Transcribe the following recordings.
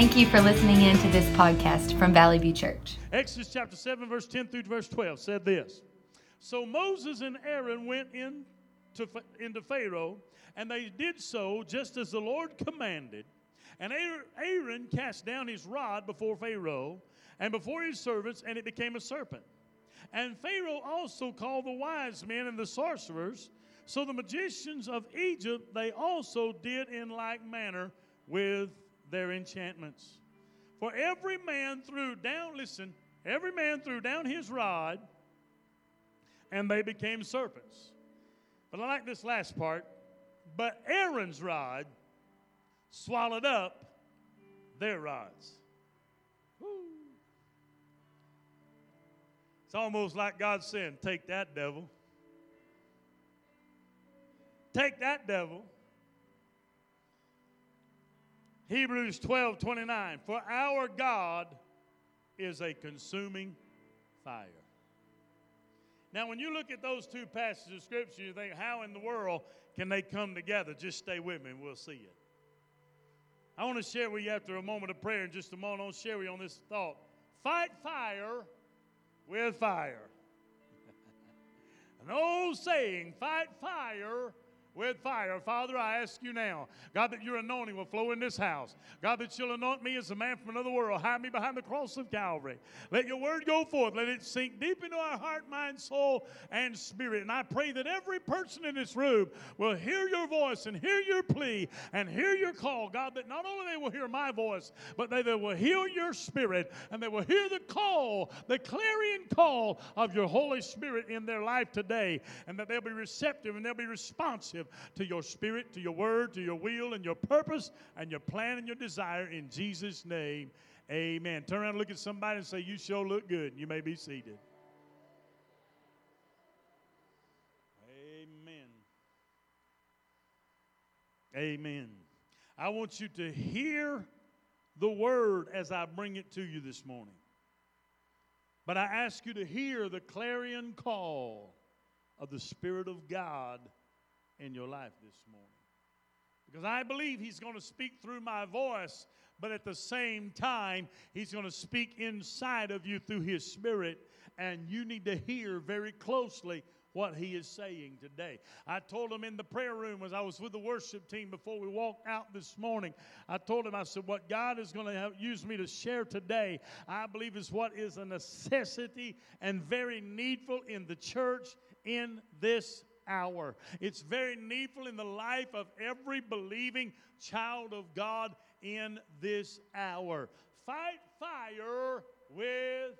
Thank you for listening in to this podcast from Valley View Church. Exodus chapter 7, verse 10 through verse 12 said this So Moses and Aaron went in to, into Pharaoh, and they did so just as the Lord commanded. And Aaron cast down his rod before Pharaoh and before his servants, and it became a serpent. And Pharaoh also called the wise men and the sorcerers. So the magicians of Egypt, they also did in like manner with their enchantments. For every man threw down, listen, every man threw down his rod, and they became serpents. But I like this last part. But Aaron's rod swallowed up their rods. Woo. It's almost like God saying, Take that, devil. Take that, devil. Hebrews 12 29. For our God is a consuming fire. Now, when you look at those two passages of Scripture, you think, how in the world can they come together? Just stay with me and we'll see it. I want to share with you after a moment of prayer in just a moment. I want to share with you on this thought. Fight fire with fire. An old saying, fight fire with fire. Father, I ask you now, God, that your anointing will flow in this house. God, that you'll anoint me as a man from another world. Hide me behind the cross of Calvary. Let your word go forth. Let it sink deep into our heart, mind, soul, and spirit. And I pray that every person in this room will hear your voice and hear your plea and hear your call. God, that not only they will hear my voice, but they, they will hear your spirit and they will hear the call, the clarion call of your Holy Spirit in their life today. And that they'll be receptive and they'll be responsive to your spirit, to your word, to your will, and your purpose, and your plan and your desire in Jesus' name. Amen. Turn around and look at somebody and say, You sure look good. You may be seated. Amen. Amen. I want you to hear the word as I bring it to you this morning. But I ask you to hear the clarion call of the Spirit of God in your life this morning. Because I believe He's going to speak through my voice, but at the same time, He's going to speak inside of you through His Spirit, and you need to hear very closely what he is saying today. I told him in the prayer room as I was with the worship team before we walked out this morning. I told him, I said, What God is going to use me to share today, I believe is what is a necessity and very needful in the church in this hour. It's very needful in the life of every believing child of God in this hour. Fight fire with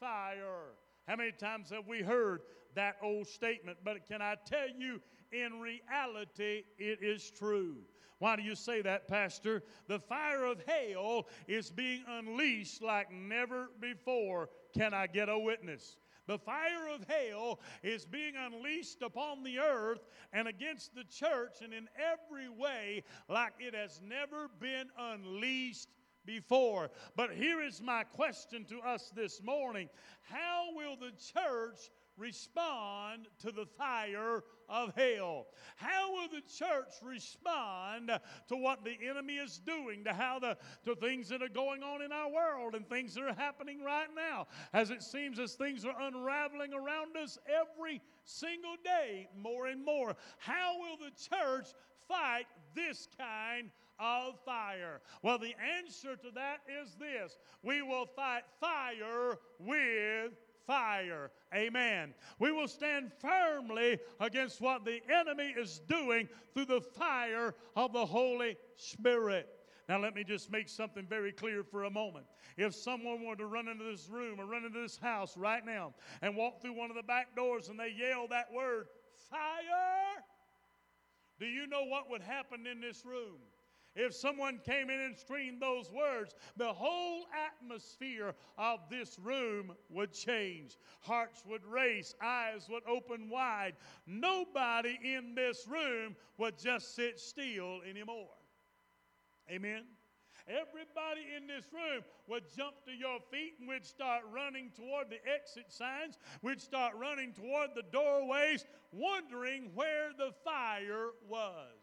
fire. How many times have we heard that old statement? But can I tell you, in reality, it is true. Why do you say that, Pastor? The fire of hell is being unleashed like never before. Can I get a witness? The fire of hell is being unleashed upon the earth and against the church, and in every way like it has never been unleashed before. But here is my question to us this morning How will the church respond to the fire of hell? How will the church respond to what the enemy is doing, to how the to things that are going on in our world and things that are happening right now? As it seems as things are unraveling around us every single day more and more. How will the church fight this kind of fire? Well, the answer to that is this we will fight fire with fire. Amen. We will stand firmly against what the enemy is doing through the fire of the Holy Spirit. Now, let me just make something very clear for a moment. If someone were to run into this room or run into this house right now and walk through one of the back doors and they yell that word, fire, do you know what would happen in this room? If someone came in and screamed those words, the whole atmosphere of this room would change. Hearts would race, eyes would open wide. Nobody in this room would just sit still anymore. Amen. Everybody in this room would jump to your feet and we'd start running toward the exit signs. We'd start running toward the doorways, wondering where the fire was.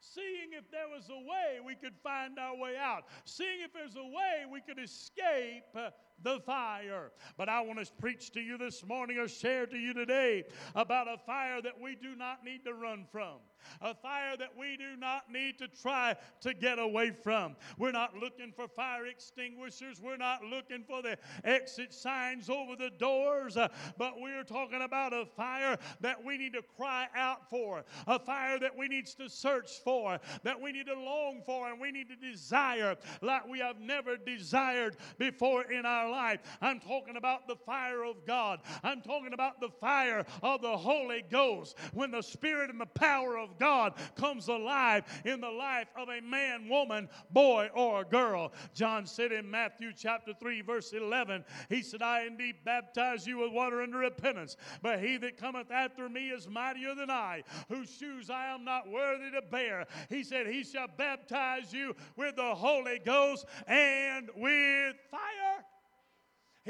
Seeing if there was a way we could find our way out, seeing if there's a way we could escape uh, the fire. But I want to preach to you this morning or share to you today about a fire that we do not need to run from a fire that we do not need to try to get away from. We're not looking for fire extinguishers, we're not looking for the exit signs over the doors, uh, but we're talking about a fire that we need to cry out for, a fire that we need to search for, that we need to long for, and we need to desire like we have never desired before in our life. I'm talking about the fire of God, I'm talking about the fire of the Holy Ghost when the Spirit and the power of God comes alive in the life of a man, woman, boy, or girl. John said in Matthew chapter 3, verse 11, He said, I indeed baptize you with water unto repentance, but he that cometh after me is mightier than I, whose shoes I am not worthy to bear. He said, He shall baptize you with the Holy Ghost and with fire.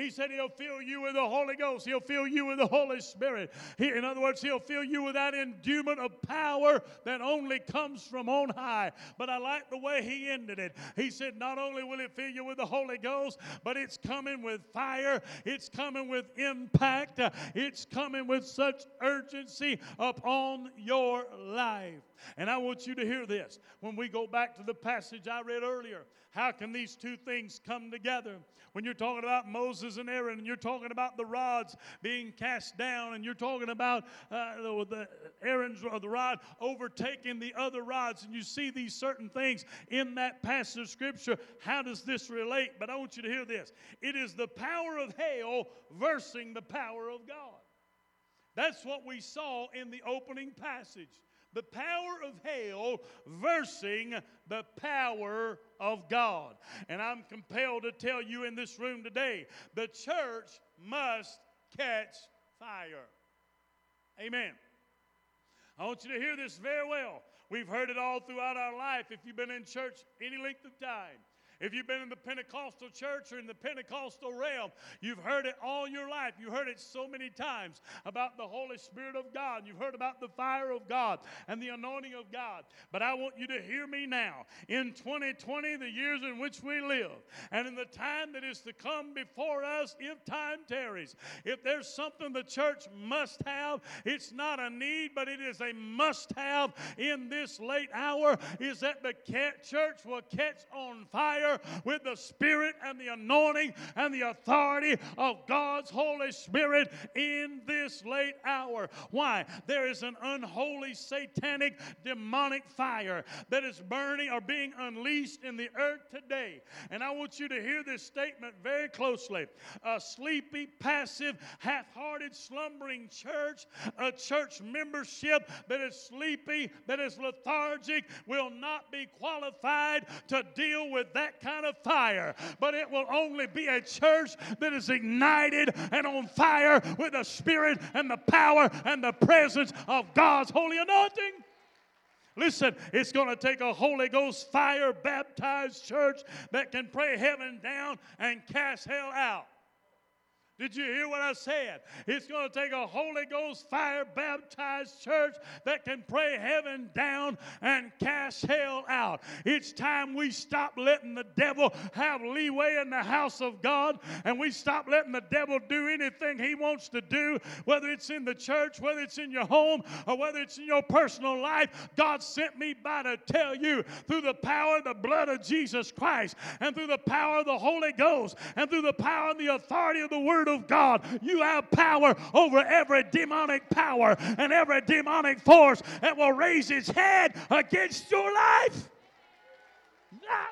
He said he'll fill you with the Holy Ghost. He'll fill you with the Holy Spirit. He, in other words, he'll fill you with that endowment of power that only comes from on high. But I like the way he ended it. He said, Not only will it fill you with the Holy Ghost, but it's coming with fire, it's coming with impact, it's coming with such urgency upon your life. And I want you to hear this. When we go back to the passage I read earlier, how can these two things come together? When you're talking about Moses and Aaron, and you're talking about the rods being cast down, and you're talking about uh, the, Aaron's or the rod overtaking the other rods, and you see these certain things in that passage of Scripture, how does this relate? But I want you to hear this it is the power of hell versing the power of God. That's what we saw in the opening passage the power of hell versing the power of God. And I'm compelled to tell you in this room today the church must catch fire. Amen. I want you to hear this very well. We've heard it all throughout our life if you've been in church any length of time. If you've been in the Pentecostal church or in the Pentecostal realm, you've heard it all your life. You've heard it so many times about the Holy Spirit of God. You've heard about the fire of God and the anointing of God. But I want you to hear me now. In 2020, the years in which we live, and in the time that is to come before us, if time tarries, if there's something the church must have, it's not a need, but it is a must have in this late hour, is that the church will catch on fire with the Spirit and the anointing and the authority of God's Holy Spirit in this late hour. Why? There is an unholy, satanic, demonic fire that is burning or being unleashed in the earth today. And I want you to hear this statement very closely. A sleepy, passive, half hearted, slumbering church, a church membership that is sleepy, that is lethargic, will not be qualified to deal with that kind of fire, but it will only be a church that is ignited and on fire with the Spirit and the power and the presence of God's holy anointing. Listen, it's going to take a Holy Ghost fire baptized church that can pray heaven down and cast hell out. Did you hear what I said? It's going to take a Holy Ghost fire baptized church that can pray heaven down and cast hell out. It's time we stop letting the devil have leeway in the house of God and we stop letting the devil do anything he wants to do, whether it's in the church, whether it's in your home, or whether it's in your personal life. God sent me by to tell you through the power of the blood of Jesus Christ and through the power of the Holy Ghost and through the power and the authority of the Word of God, you have power over every demonic power and every demonic force that will raise its head against your life. Now.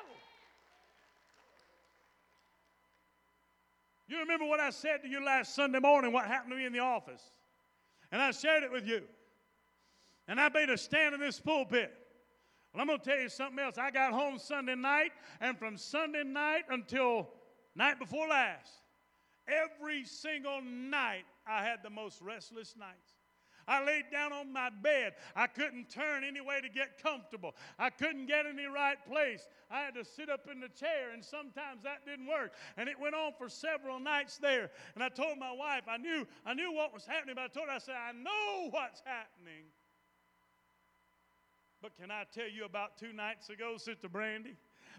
You remember what I said to you last Sunday morning, what happened to me in the office? And I shared it with you. And I made a stand in this pulpit. Well, I'm going to tell you something else. I got home Sunday night, and from Sunday night until night before last, Every single night, I had the most restless nights. I laid down on my bed. I couldn't turn any way to get comfortable. I couldn't get the right place. I had to sit up in the chair, and sometimes that didn't work. And it went on for several nights there. And I told my wife, I knew, I knew what was happening, but I told her, I said, I know what's happening. But can I tell you about two nights ago, Sister Brandy?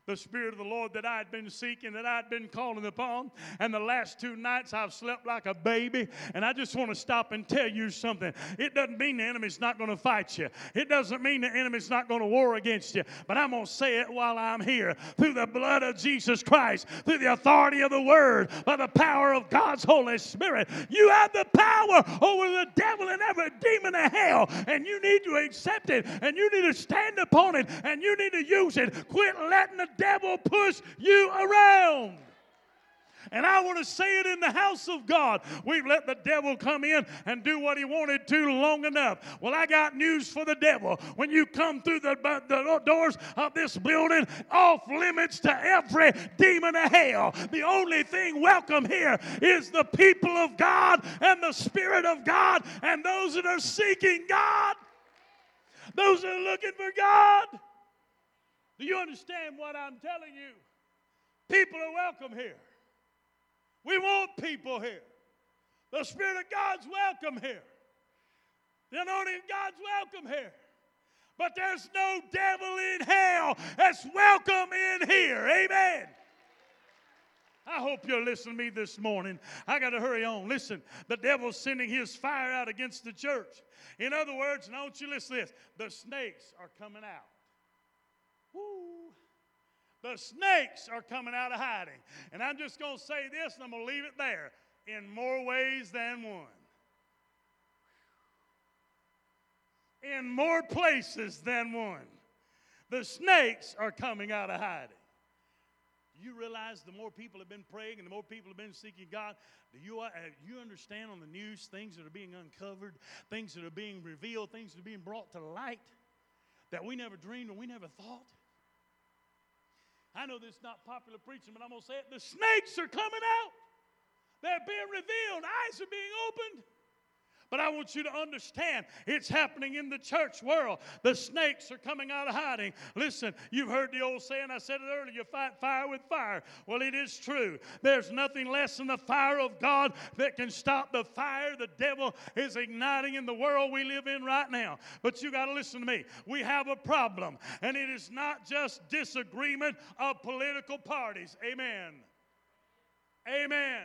The Spirit of the Lord that I had been seeking, that I had been calling upon. And the last two nights I've slept like a baby. And I just want to stop and tell you something. It doesn't mean the enemy's not going to fight you, it doesn't mean the enemy's not going to war against you. But I'm going to say it while I'm here. Through the blood of Jesus Christ, through the authority of the Word, by the power of God's Holy Spirit, you have the power over the devil and every demon of hell. And you need to accept it. And you need to stand upon it. And you need to use it. Quit letting the devil push you around. And I want to say it in the house of God. We've let the devil come in and do what he wanted to long enough. Well, I got news for the devil. When you come through the, the doors of this building, off limits to every demon of hell. The only thing welcome here is the people of God and the Spirit of God and those that are seeking God, those that are looking for God. Do you understand what I'm telling you? People are welcome here. We want people here. The Spirit of God's welcome here. The anointing of God's welcome here. But there's no devil in hell that's welcome in here. Amen. I hope you're listening to me this morning. I got to hurry on. Listen, the devil's sending his fire out against the church. In other words, want you listen to this the snakes are coming out. Woo. The snakes are coming out of hiding. And I'm just going to say this and I'm going to leave it there in more ways than one. In more places than one. The snakes are coming out of hiding. Do you realize the more people have been praying and the more people have been seeking God, do you, uh, you understand on the news things that are being uncovered, things that are being revealed, things that are being brought to light that we never dreamed and we never thought? I know this is not popular preaching, but I'm going to say it. The snakes are coming out. They're being revealed. Eyes are being opened. But I want you to understand it's happening in the church world. The snakes are coming out of hiding. Listen, you've heard the old saying, I said it earlier you fight fire with fire. Well, it is true. There's nothing less than the fire of God that can stop the fire the devil is igniting in the world we live in right now. But you got to listen to me. We have a problem, and it is not just disagreement of political parties. Amen. Amen.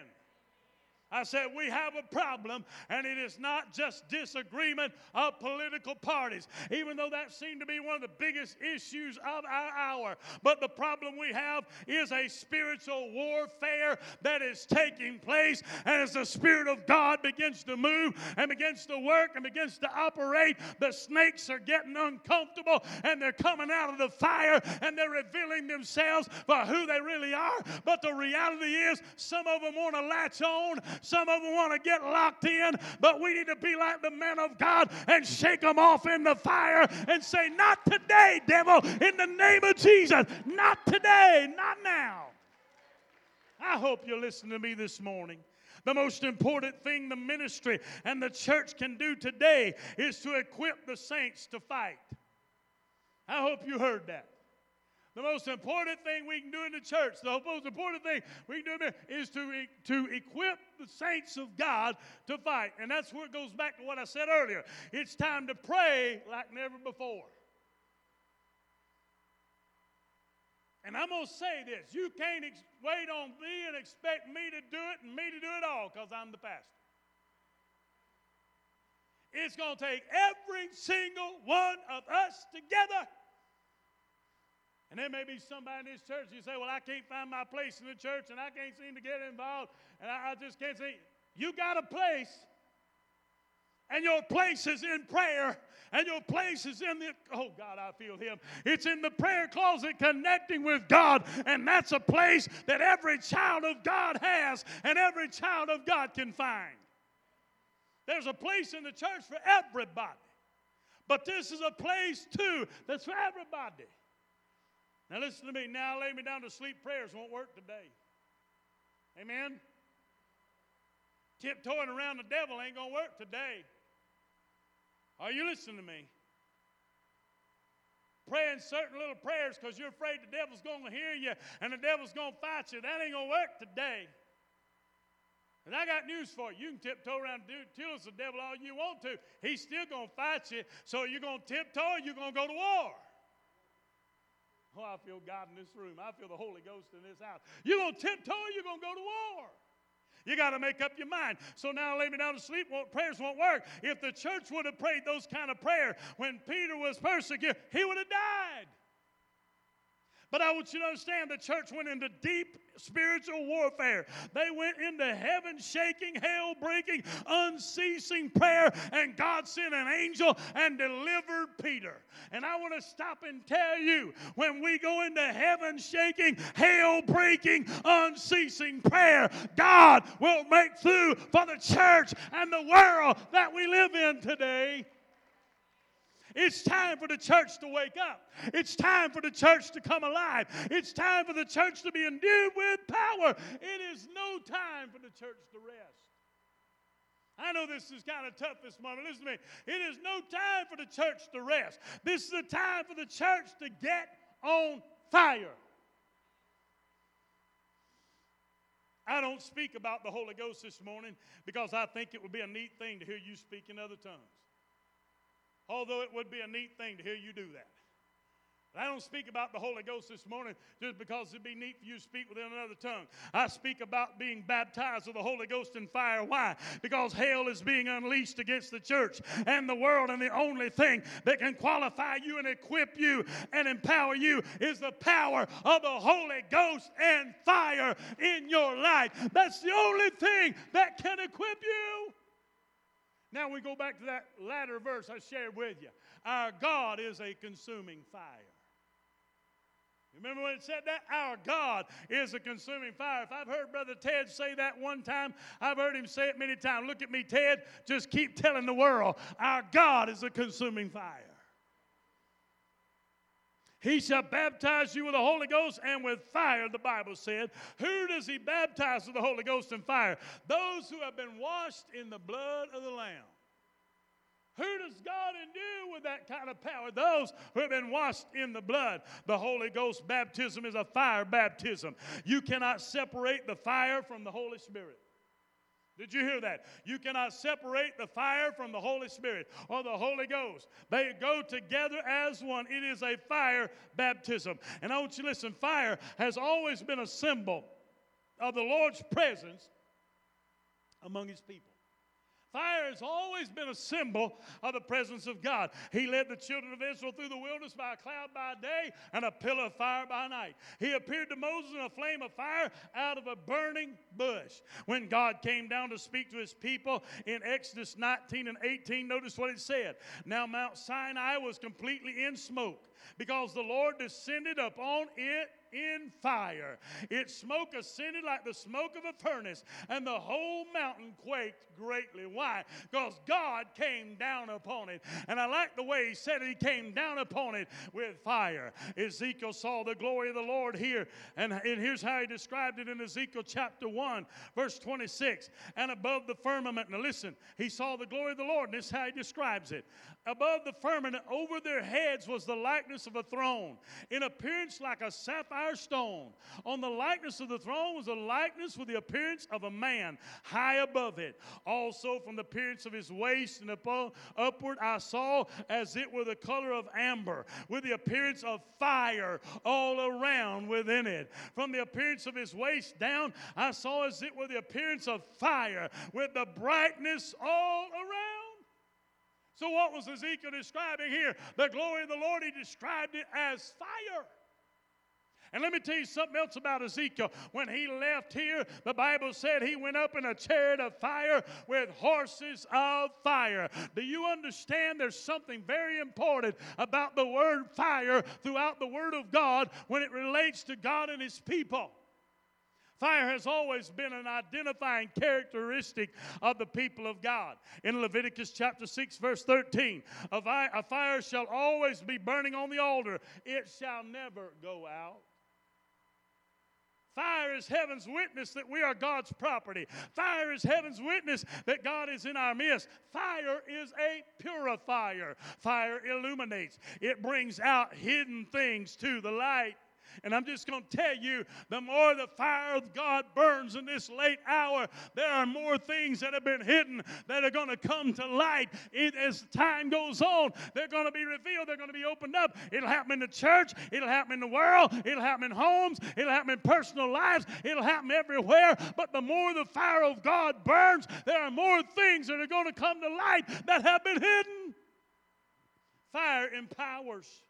I said, we have a problem, and it is not just disagreement of political parties, even though that seemed to be one of the biggest issues of our hour. But the problem we have is a spiritual warfare that is taking place, and as the Spirit of God begins to move and begins to work and begins to operate, the snakes are getting uncomfortable and they're coming out of the fire and they're revealing themselves for who they really are. But the reality is, some of them want to latch on. Some of them want to get locked in, but we need to be like the man of God and shake them off in the fire and say, Not today, devil, in the name of Jesus. Not today, not now. I hope you're listening to me this morning. The most important thing the ministry and the church can do today is to equip the saints to fight. I hope you heard that. The most important thing we can do in the church, the most important thing we can do is to, to equip the saints of God to fight. And that's where it goes back to what I said earlier. It's time to pray like never before. And I'm going to say this you can't ex- wait on me and expect me to do it and me to do it all because I'm the pastor. It's going to take every single one of us together and there may be somebody in this church, you say, Well, I can't find my place in the church and I can't seem to get involved and I, I just can't see. You got a place, and your place is in prayer, and your place is in the, oh God, I feel Him. It's in the prayer closet connecting with God, and that's a place that every child of God has and every child of God can find. There's a place in the church for everybody, but this is a place too that's for everybody. Now listen to me. Now lay me down to sleep. Prayers won't work today. Amen. Tiptoeing around the devil ain't gonna work today. Are you listening to me? Praying certain little prayers because you're afraid the devil's going to hear you and the devil's going to fight you. That ain't going to work today. And I got news for you. You can tiptoe around tell us the devil all you want to. He's still going to fight you. So you're going to tiptoe you're going to go to war. Oh, I feel God in this room. I feel the Holy Ghost in this house. You're going to tiptoe you're going to go to war. You got to make up your mind. So now lay me down to sleep. Well, prayers won't work. If the church would have prayed those kind of prayers when Peter was persecuted, he would have died. But I want you to understand the church went into deep spiritual warfare. They went into heaven shaking, hell breaking, unceasing prayer, and God sent an angel and delivered Peter. And I want to stop and tell you when we go into heaven shaking, hell breaking, unceasing prayer, God will make through for the church and the world that we live in today. It's time for the church to wake up. It's time for the church to come alive. It's time for the church to be endued with power. It is no time for the church to rest. I know this is kind of tough this morning. Listen to me. It is no time for the church to rest. This is the time for the church to get on fire. I don't speak about the Holy Ghost this morning because I think it would be a neat thing to hear you speak in other tongues. Although it would be a neat thing to hear you do that. I don't speak about the Holy Ghost this morning just because it'd be neat for you to speak within another tongue. I speak about being baptized with the Holy Ghost and fire. Why? Because hell is being unleashed against the church and the world, and the only thing that can qualify you and equip you and empower you is the power of the Holy Ghost and fire in your life. That's the only thing that can equip you. Now we go back to that latter verse I shared with you. Our God is a consuming fire. Remember when it said that? Our God is a consuming fire. If I've heard Brother Ted say that one time, I've heard him say it many times. Look at me, Ted. Just keep telling the world, our God is a consuming fire. He shall baptize you with the Holy Ghost and with fire, the Bible said. Who does he baptize with the Holy Ghost and fire? Those who have been washed in the blood of the Lamb. Who does God endue with that kind of power? Those who have been washed in the blood. The Holy Ghost baptism is a fire baptism. You cannot separate the fire from the Holy Spirit. Did you hear that? You cannot separate the fire from the Holy Spirit or the Holy Ghost. They go together as one. It is a fire baptism. And I want you to listen fire has always been a symbol of the Lord's presence among his people. Fire has always been a symbol of the presence of God. He led the children of Israel through the wilderness by a cloud by day and a pillar of fire by night. He appeared to Moses in a flame of fire out of a burning bush. When God came down to speak to his people in Exodus 19 and 18, notice what it said. Now Mount Sinai was completely in smoke because the Lord descended upon it in fire. Its smoke ascended like the smoke of a furnace, and the whole mountain quaked greatly. Why? Because God came down upon it. And I like the way he said it. He came down upon it with fire. Ezekiel saw the glory of the Lord here. And, and here's how he described it in Ezekiel chapter 1, verse 26. And above the firmament, now listen, he saw the glory of the Lord, and this is how he describes it. Above the firmament, over their heads was the likeness of a throne, in appearance like a sapphire stone. On the likeness of the throne was a likeness with the appearance of a man high above it. Also, from the appearance of his waist and upon, upward, I saw as it were the color of amber, with the appearance of fire all around within it. From the appearance of his waist down, I saw as it were the appearance of fire, with the brightness all around. So, what was Ezekiel describing here? The glory of the Lord, he described it as fire. And let me tell you something else about Ezekiel. When he left here, the Bible said he went up in a chariot of fire with horses of fire. Do you understand there's something very important about the word fire throughout the Word of God when it relates to God and His people? Fire has always been an identifying characteristic of the people of God. In Leviticus chapter 6, verse 13, a fire shall always be burning on the altar, it shall never go out. Fire is heaven's witness that we are God's property. Fire is heaven's witness that God is in our midst. Fire is a purifier. Fire illuminates, it brings out hidden things to the light. And I'm just going to tell you the more the fire of God burns in this late hour, there are more things that have been hidden that are going to come to light it, as time goes on. They're going to be revealed, they're going to be opened up. It'll happen in the church, it'll happen in the world, it'll happen in homes, it'll happen in personal lives, it'll happen everywhere. But the more the fire of God burns, there are more things that are going to come to light that have been hidden. Fire empowers.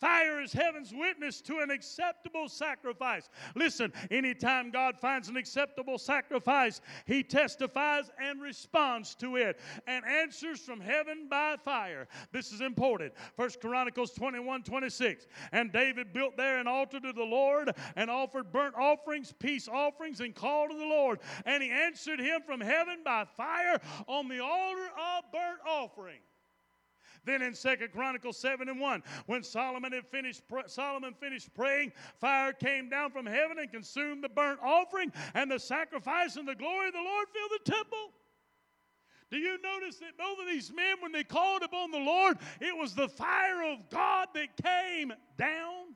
Fire is heaven's witness to an acceptable sacrifice. Listen, anytime God finds an acceptable sacrifice, He testifies and responds to it and answers from heaven by fire. This is important. First Chronicles 21 26. And David built there an altar to the Lord and offered burnt offerings, peace offerings, and called to the Lord. And he answered him from heaven by fire on the altar of burnt offering. Then in Second Chronicles 7 and 1, when Solomon had finished Solomon finished praying, fire came down from heaven and consumed the burnt offering and the sacrifice, and the glory of the Lord filled the temple. Do you notice that both of these men, when they called upon the Lord, it was the fire of God that came down?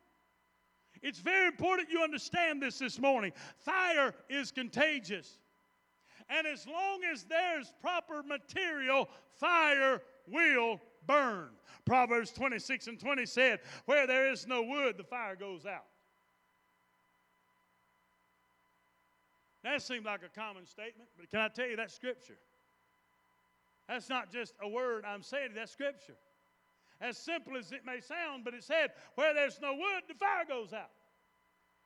It's very important you understand this this morning. Fire is contagious. And as long as there's proper material, fire will burn. Proverbs 26 and 20 said, Where there is no wood, the fire goes out. That seemed like a common statement, but can I tell you that's scripture? That's not just a word I'm saying, that's scripture. As simple as it may sound, but it said, Where there's no wood, the fire goes out.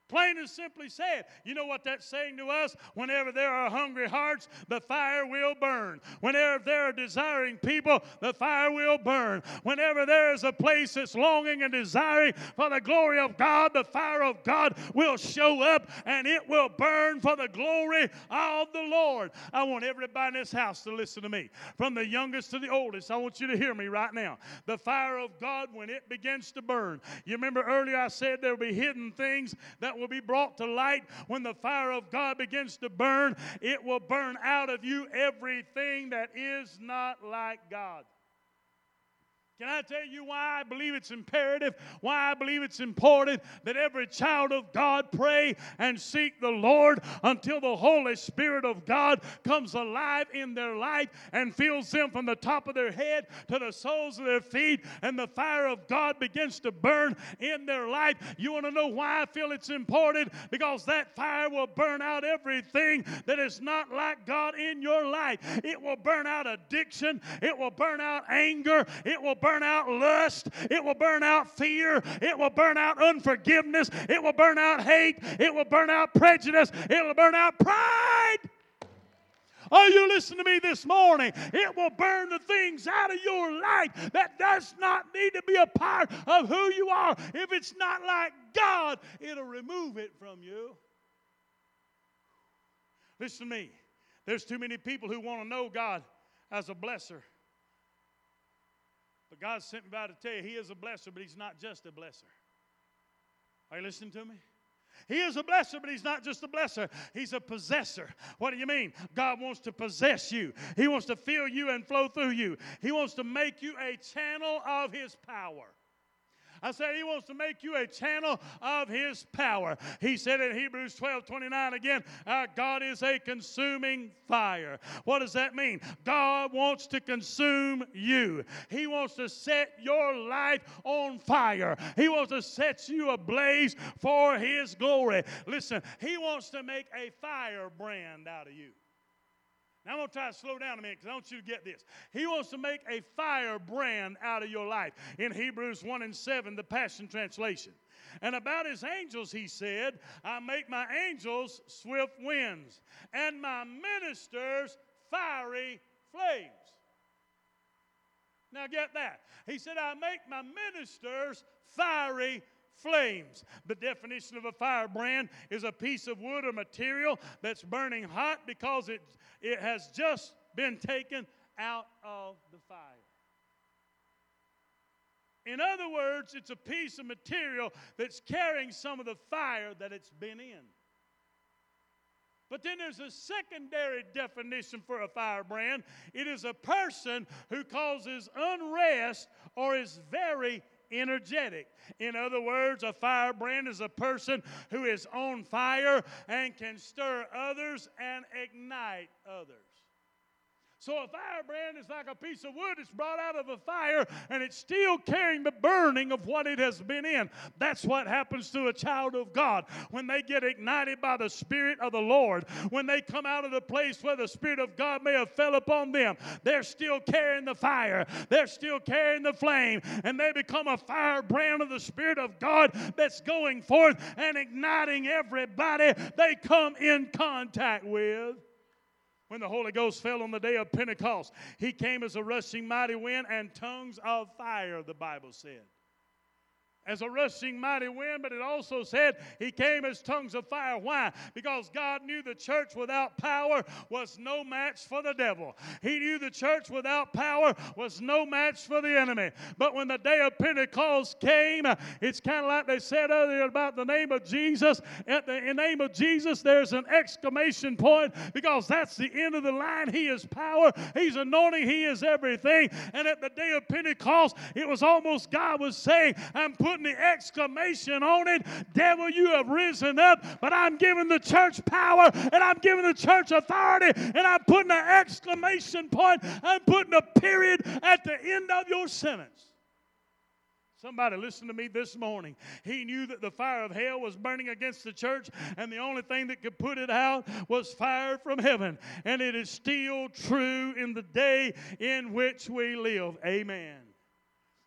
Plain and simply said. You know what that's saying to us? Whenever there are hungry hearts, the fire will burn. Whenever there are desiring people, the fire will burn. Whenever there is a place that's longing and desiring for the glory of God, the fire of God will show up and it will burn for the glory of the Lord. I want everybody in this house to listen to me. From the youngest to the oldest, I want you to hear me right now. The fire of God, when it begins to burn, you remember earlier I said there will be hidden things that will be brought to light when the fire of God begins to burn. It will burn out of you everything that is not like God. Can I tell you why I believe it's imperative, why I believe it's important that every child of God pray and seek the Lord until the Holy Spirit of God comes alive in their life and fills them from the top of their head to the soles of their feet, and the fire of God begins to burn in their life. You want to know why I feel it's important? Because that fire will burn out everything that is not like God in your life. It will burn out addiction, it will burn out anger, it will burn burn out lust. It will burn out fear. It will burn out unforgiveness. It will burn out hate. It will burn out prejudice. It will burn out pride. Are you listening to me this morning? It will burn the things out of your life that does not need to be a part of who you are. If it's not like God, it'll remove it from you. Listen to me. There's too many people who want to know God as a blesser. But God sent me by to tell you He is a blesser, but He's not just a blesser. Are you listening to me? He is a blesser, but he's not just a blesser. He's a possessor. What do you mean? God wants to possess you. He wants to fill you and flow through you. He wants to make you a channel of his power. I said he wants to make you a channel of his power. He said in Hebrews 12 29 again, our God is a consuming fire. What does that mean? God wants to consume you. He wants to set your life on fire. He wants to set you ablaze for his glory. Listen, he wants to make a firebrand out of you. Now, I'm going to try to slow down a minute because I want you to get this. He wants to make a firebrand out of your life. In Hebrews 1 and 7, the Passion Translation. And about his angels, he said, I make my angels swift winds, and my ministers fiery flames. Now, get that. He said, I make my ministers fiery flames. The definition of a firebrand is a piece of wood or material that's burning hot because it, it has just been taken out of the fire. In other words, it's a piece of material that's carrying some of the fire that it's been in. But then there's a secondary definition for a firebrand it is a person who causes unrest or is very energetic. In other words, a firebrand is a person who is on fire and can stir others and ignite others. So a firebrand is like a piece of wood that's brought out of a fire and it's still carrying the burning of what it has been in. That's what happens to a child of God when they get ignited by the Spirit of the Lord. When they come out of the place where the Spirit of God may have fell upon them, they're still carrying the fire. They're still carrying the flame and they become a firebrand of the Spirit of God that's going forth and igniting everybody they come in contact with. When the Holy Ghost fell on the day of Pentecost, he came as a rushing mighty wind and tongues of fire, the Bible said as a rushing mighty wind, but it also said he came as tongues of fire. Why? Because God knew the church without power was no match for the devil. He knew the church without power was no match for the enemy. But when the day of Pentecost came, it's kind of like they said earlier about the name of Jesus. At the name of Jesus, there's an exclamation point because that's the end of the line. He is power, He's anointing, He is everything. And at the day of Pentecost, it was almost God was saying, I'm putting putting the exclamation on it. Devil, you have risen up, but I'm giving the church power and I'm giving the church authority and I'm putting an exclamation point. I'm putting a period at the end of your sentence. Somebody listen to me this morning. He knew that the fire of hell was burning against the church, and the only thing that could put it out was fire from heaven. And it is still true in the day in which we live. Amen.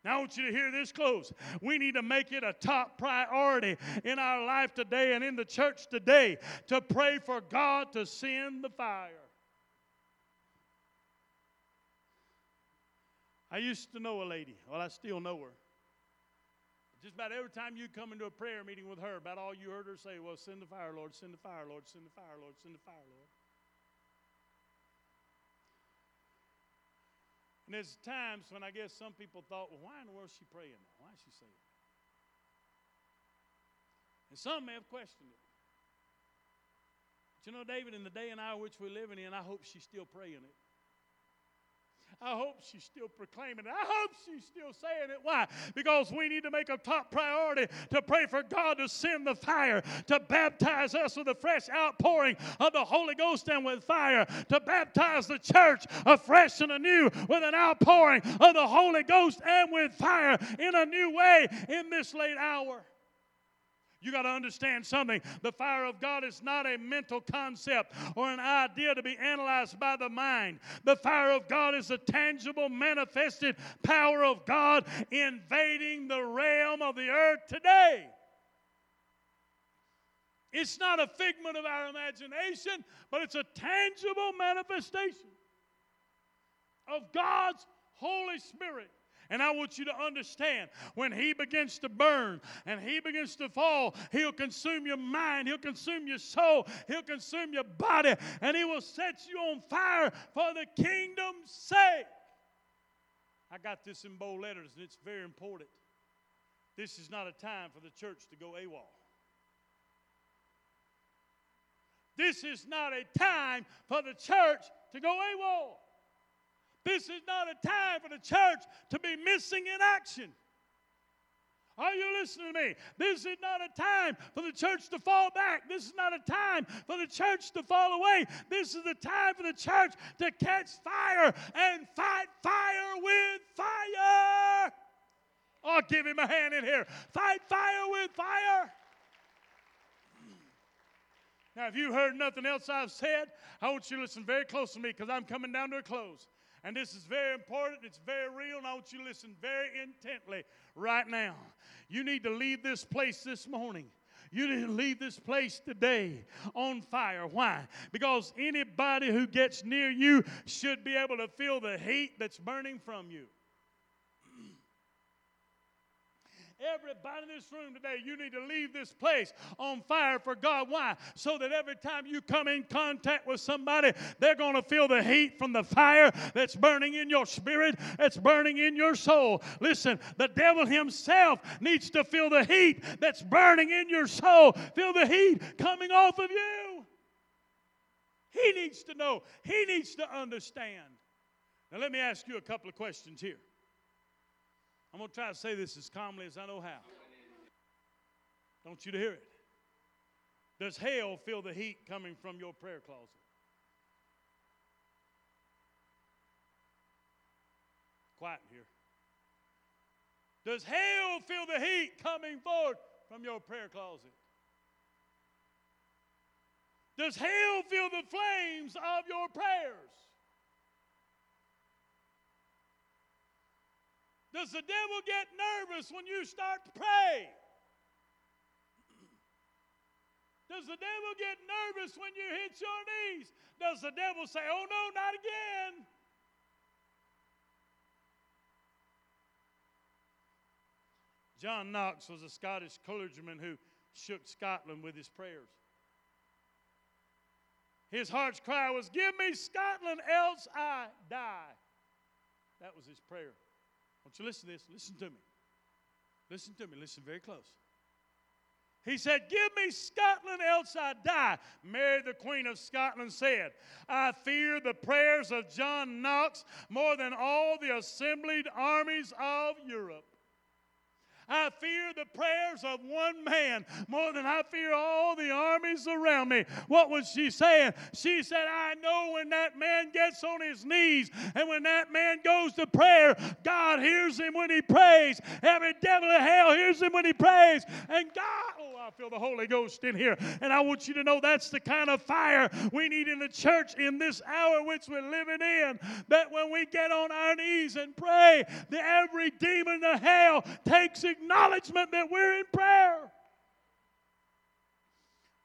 Now, I want you to hear this close. We need to make it a top priority in our life today and in the church today to pray for God to send the fire. I used to know a lady. Well, I still know her. Just about every time you come into a prayer meeting with her, about all you heard her say was, Send the fire, Lord, send the fire, Lord, send the fire, Lord, send the fire, Lord. And there's times when I guess some people thought, well, why in the world is she praying now? Why is she saying that? And some may have questioned it. But you know, David, in the day and hour which we're living in, I hope she's still praying it. I hope she's still proclaiming it. I hope she's still saying it. Why? Because we need to make a top priority to pray for God to send the fire, to baptize us with a fresh outpouring of the Holy Ghost and with fire, to baptize the church afresh and anew with an outpouring of the Holy Ghost and with fire in a new way in this late hour. You got to understand something. The fire of God is not a mental concept or an idea to be analyzed by the mind. The fire of God is a tangible, manifested power of God invading the realm of the earth today. It's not a figment of our imagination, but it's a tangible manifestation of God's Holy Spirit and I want you to understand when He begins to burn and He begins to fall, He'll consume your mind, He'll consume your soul, He'll consume your body, and He will set you on fire for the kingdom's sake. I got this in bold letters, and it's very important. This is not a time for the church to go AWOL. This is not a time for the church to go AWOL. This is not a time for the church to be missing in action. Are you listening to me? This is not a time for the church to fall back. This is not a time for the church to fall away. This is the time for the church to catch fire and fight fire with fire. I'll give him a hand in here. Fight fire with fire. Now, if you heard nothing else I've said, I want you to listen very close to me because I'm coming down to a close. And this is very important, it's very real, and I want you to listen very intently right now. You need to leave this place this morning. You need to leave this place today on fire. Why? Because anybody who gets near you should be able to feel the heat that's burning from you. Everybody in this room today, you need to leave this place on fire for God. Why? So that every time you come in contact with somebody, they're going to feel the heat from the fire that's burning in your spirit, that's burning in your soul. Listen, the devil himself needs to feel the heat that's burning in your soul. Feel the heat coming off of you. He needs to know, he needs to understand. Now, let me ask you a couple of questions here. I'm going to try to say this as calmly as I know how. Don't you to hear it. Does hell feel the heat coming from your prayer closet? Quiet here. Does hell feel the heat coming forth from your prayer closet? Does hell feel the flames of your prayers? Does the devil get nervous when you start to pray? Does the devil get nervous when you hit your knees? Does the devil say, Oh no, not again? John Knox was a Scottish clergyman who shook Scotland with his prayers. His heart's cry was, Give me Scotland, else I die. That was his prayer. Won't you listen to this? Listen to me. Listen to me. Listen very close. He said, Give me Scotland, else I die. Mary, the Queen of Scotland, said, I fear the prayers of John Knox more than all the assembled armies of Europe. I fear the prayers of one man more than I fear all the armies around me. What was she saying? She said, I know when that man gets on his knees and when that man goes to prayer, God hears him when he prays. Every devil in hell hears him when he prays. And God, oh, I feel the Holy Ghost in here. And I want you to know that's the kind of fire we need in the church in this hour which we're living in. That when we get on our knees and pray, that every demon of hell takes acknowledgement that we're in prayer.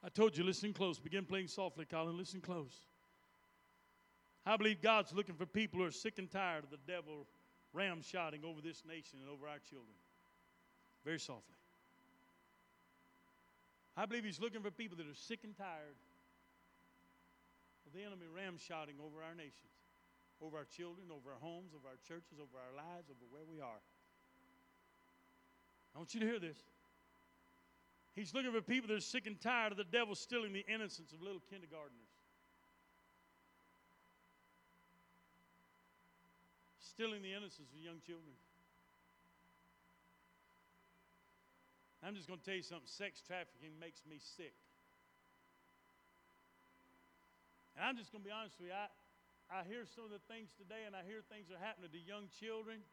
I told you, listen close. Begin playing softly, Colin. Listen close. I believe God's looking for people who are sick and tired of the devil ramshotting over this nation and over our children. Very softly. I believe He's looking for people that are sick and tired of the enemy ramshotting over our nations, over our children, over our homes, over our churches, over our lives, over where we are. I want you to hear this. He's looking for people that are sick and tired of the devil stealing the innocence of little kindergartners. Stealing the innocence of young children. I'm just going to tell you something sex trafficking makes me sick. And I'm just going to be honest with you. I, I hear some of the things today, and I hear things are happening to young children.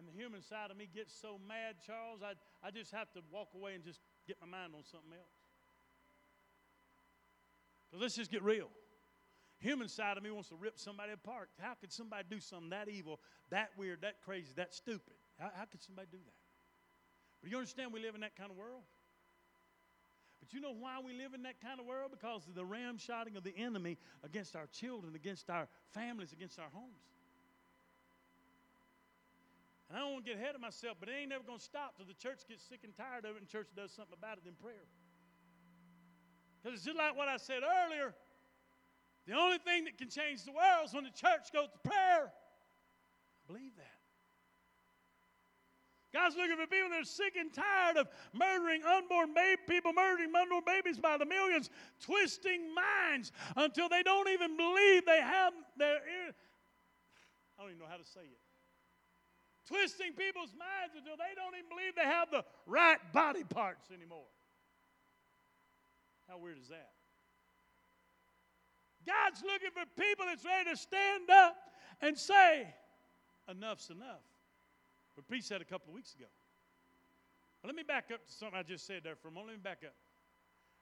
And the human side of me gets so mad, Charles, I, I just have to walk away and just get my mind on something else. Because let's just get real. Human side of me wants to rip somebody apart. How could somebody do something that evil, that weird, that crazy, that stupid? How, how could somebody do that? But you understand we live in that kind of world? But you know why we live in that kind of world? Because of the ramshotting of the enemy against our children, against our families, against our homes. And I don't want to get ahead of myself, but it ain't never going to stop till the church gets sick and tired of it and church does something about it in prayer. Because it's just like what I said earlier. The only thing that can change the world is when the church goes to prayer. I Believe that. God's looking for people that are sick and tired of murdering unborn baby, people murdering unborn babies by the millions, twisting minds until they don't even believe they have their ear. I don't even know how to say it twisting people's minds until they don't even believe they have the right body parts anymore. How weird is that? God's looking for people that's ready to stand up and say, enough's enough. But Pete said a couple of weeks ago. Let me back up to something I just said there for a moment. Let me back up.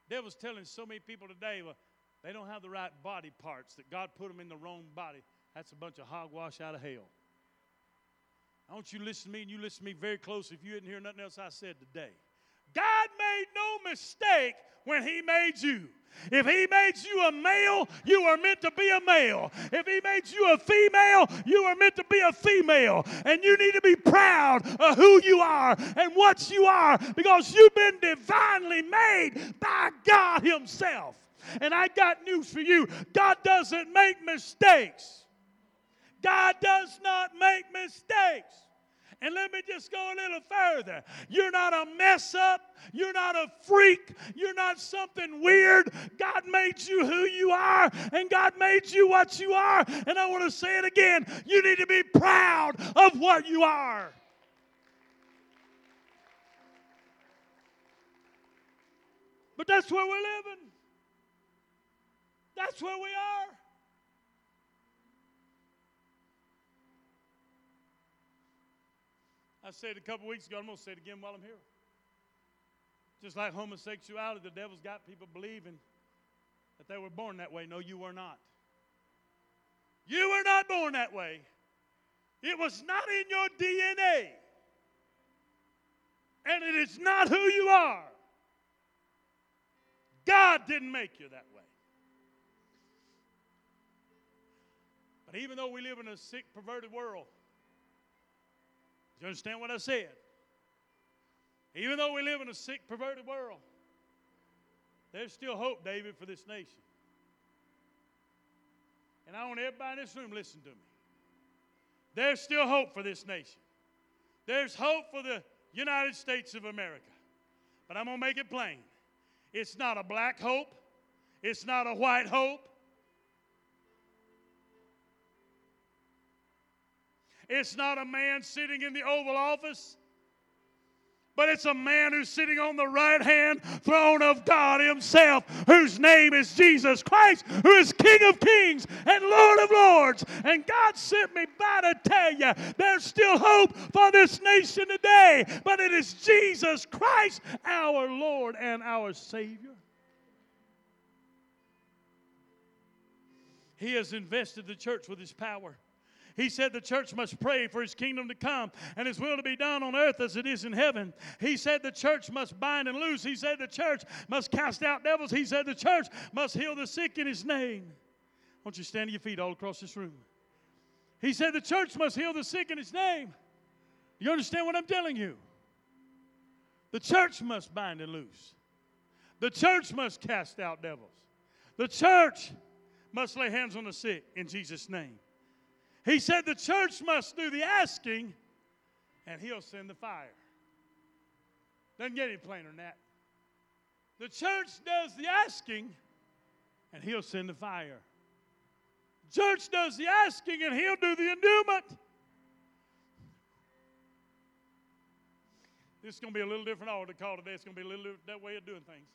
Devil's telling so many people today, well, they don't have the right body parts, that God put them in the wrong body. That's a bunch of hogwash out of hell. I want you to listen to me and you listen to me very close if you didn't hear nothing else I said today. God made no mistake when He made you. If He made you a male, you are meant to be a male. If He made you a female, you are meant to be a female. And you need to be proud of who you are and what you are because you've been divinely made by God Himself. And I got news for you God doesn't make mistakes. God does not make mistakes. And let me just go a little further. You're not a mess up. You're not a freak. You're not something weird. God made you who you are, and God made you what you are. And I want to say it again you need to be proud of what you are. But that's where we're living, that's where we are. I said a couple weeks ago, I'm going to say it again while I'm here. Just like homosexuality, the devil's got people believing that they were born that way. No, you were not. You were not born that way. It was not in your DNA. And it is not who you are. God didn't make you that way. But even though we live in a sick, perverted world, do you understand what I said? Even though we live in a sick, perverted world, there's still hope, David, for this nation. And I want everybody in this room listen to me. There's still hope for this nation. There's hope for the United States of America. But I'm going to make it plain. It's not a black hope. It's not a white hope. It's not a man sitting in the Oval Office but it's a man who's sitting on the right hand throne of God Himself, whose name is Jesus Christ, who is King of kings and Lord of lords. And God sent me by to tell you there's still hope for this nation today, but it is Jesus Christ, our Lord and our Savior. He has invested the church with His power. He said the church must pray for his kingdom to come and his will to be done on earth as it is in heaven. He said the church must bind and loose. He said the church must cast out devils. He said the church must heal the sick in his name. Won't you stand to your feet all across this room? He said the church must heal the sick in his name. You understand what I'm telling you? The church must bind and loose. The church must cast out devils. The church must lay hands on the sick in Jesus' name. He said the church must do the asking and he'll send the fire. Doesn't get any plainer than that. The church does the asking and he'll send the fire. church does the asking and he'll do the endowment. This is going to be a little different order call today. It's going to be a little that way of doing things.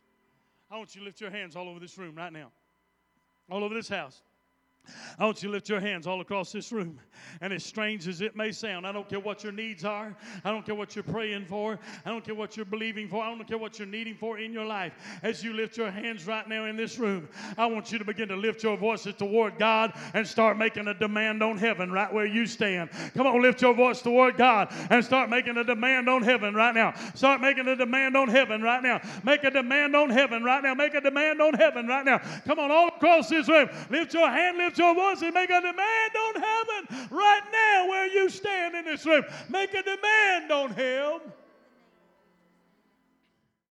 I want you to lift your hands all over this room right now, all over this house. I want you to lift your hands all across this room. And as strange as it may sound, I don't care what your needs are. I don't care what you're praying for. I don't care what you're believing for. I don't care what you're needing for in your life. As you lift your hands right now in this room, I want you to begin to lift your voices toward God and start making a demand on heaven right where you stand. Come on, lift your voice toward God and start making a demand on heaven right now. Start making a demand on heaven right now. Make a demand on heaven right now. Make a demand on heaven right now. Come on, all across this room. Lift your hand, lift lift your voice and make a demand on heaven right now where you stand in this room. Make a demand on Him.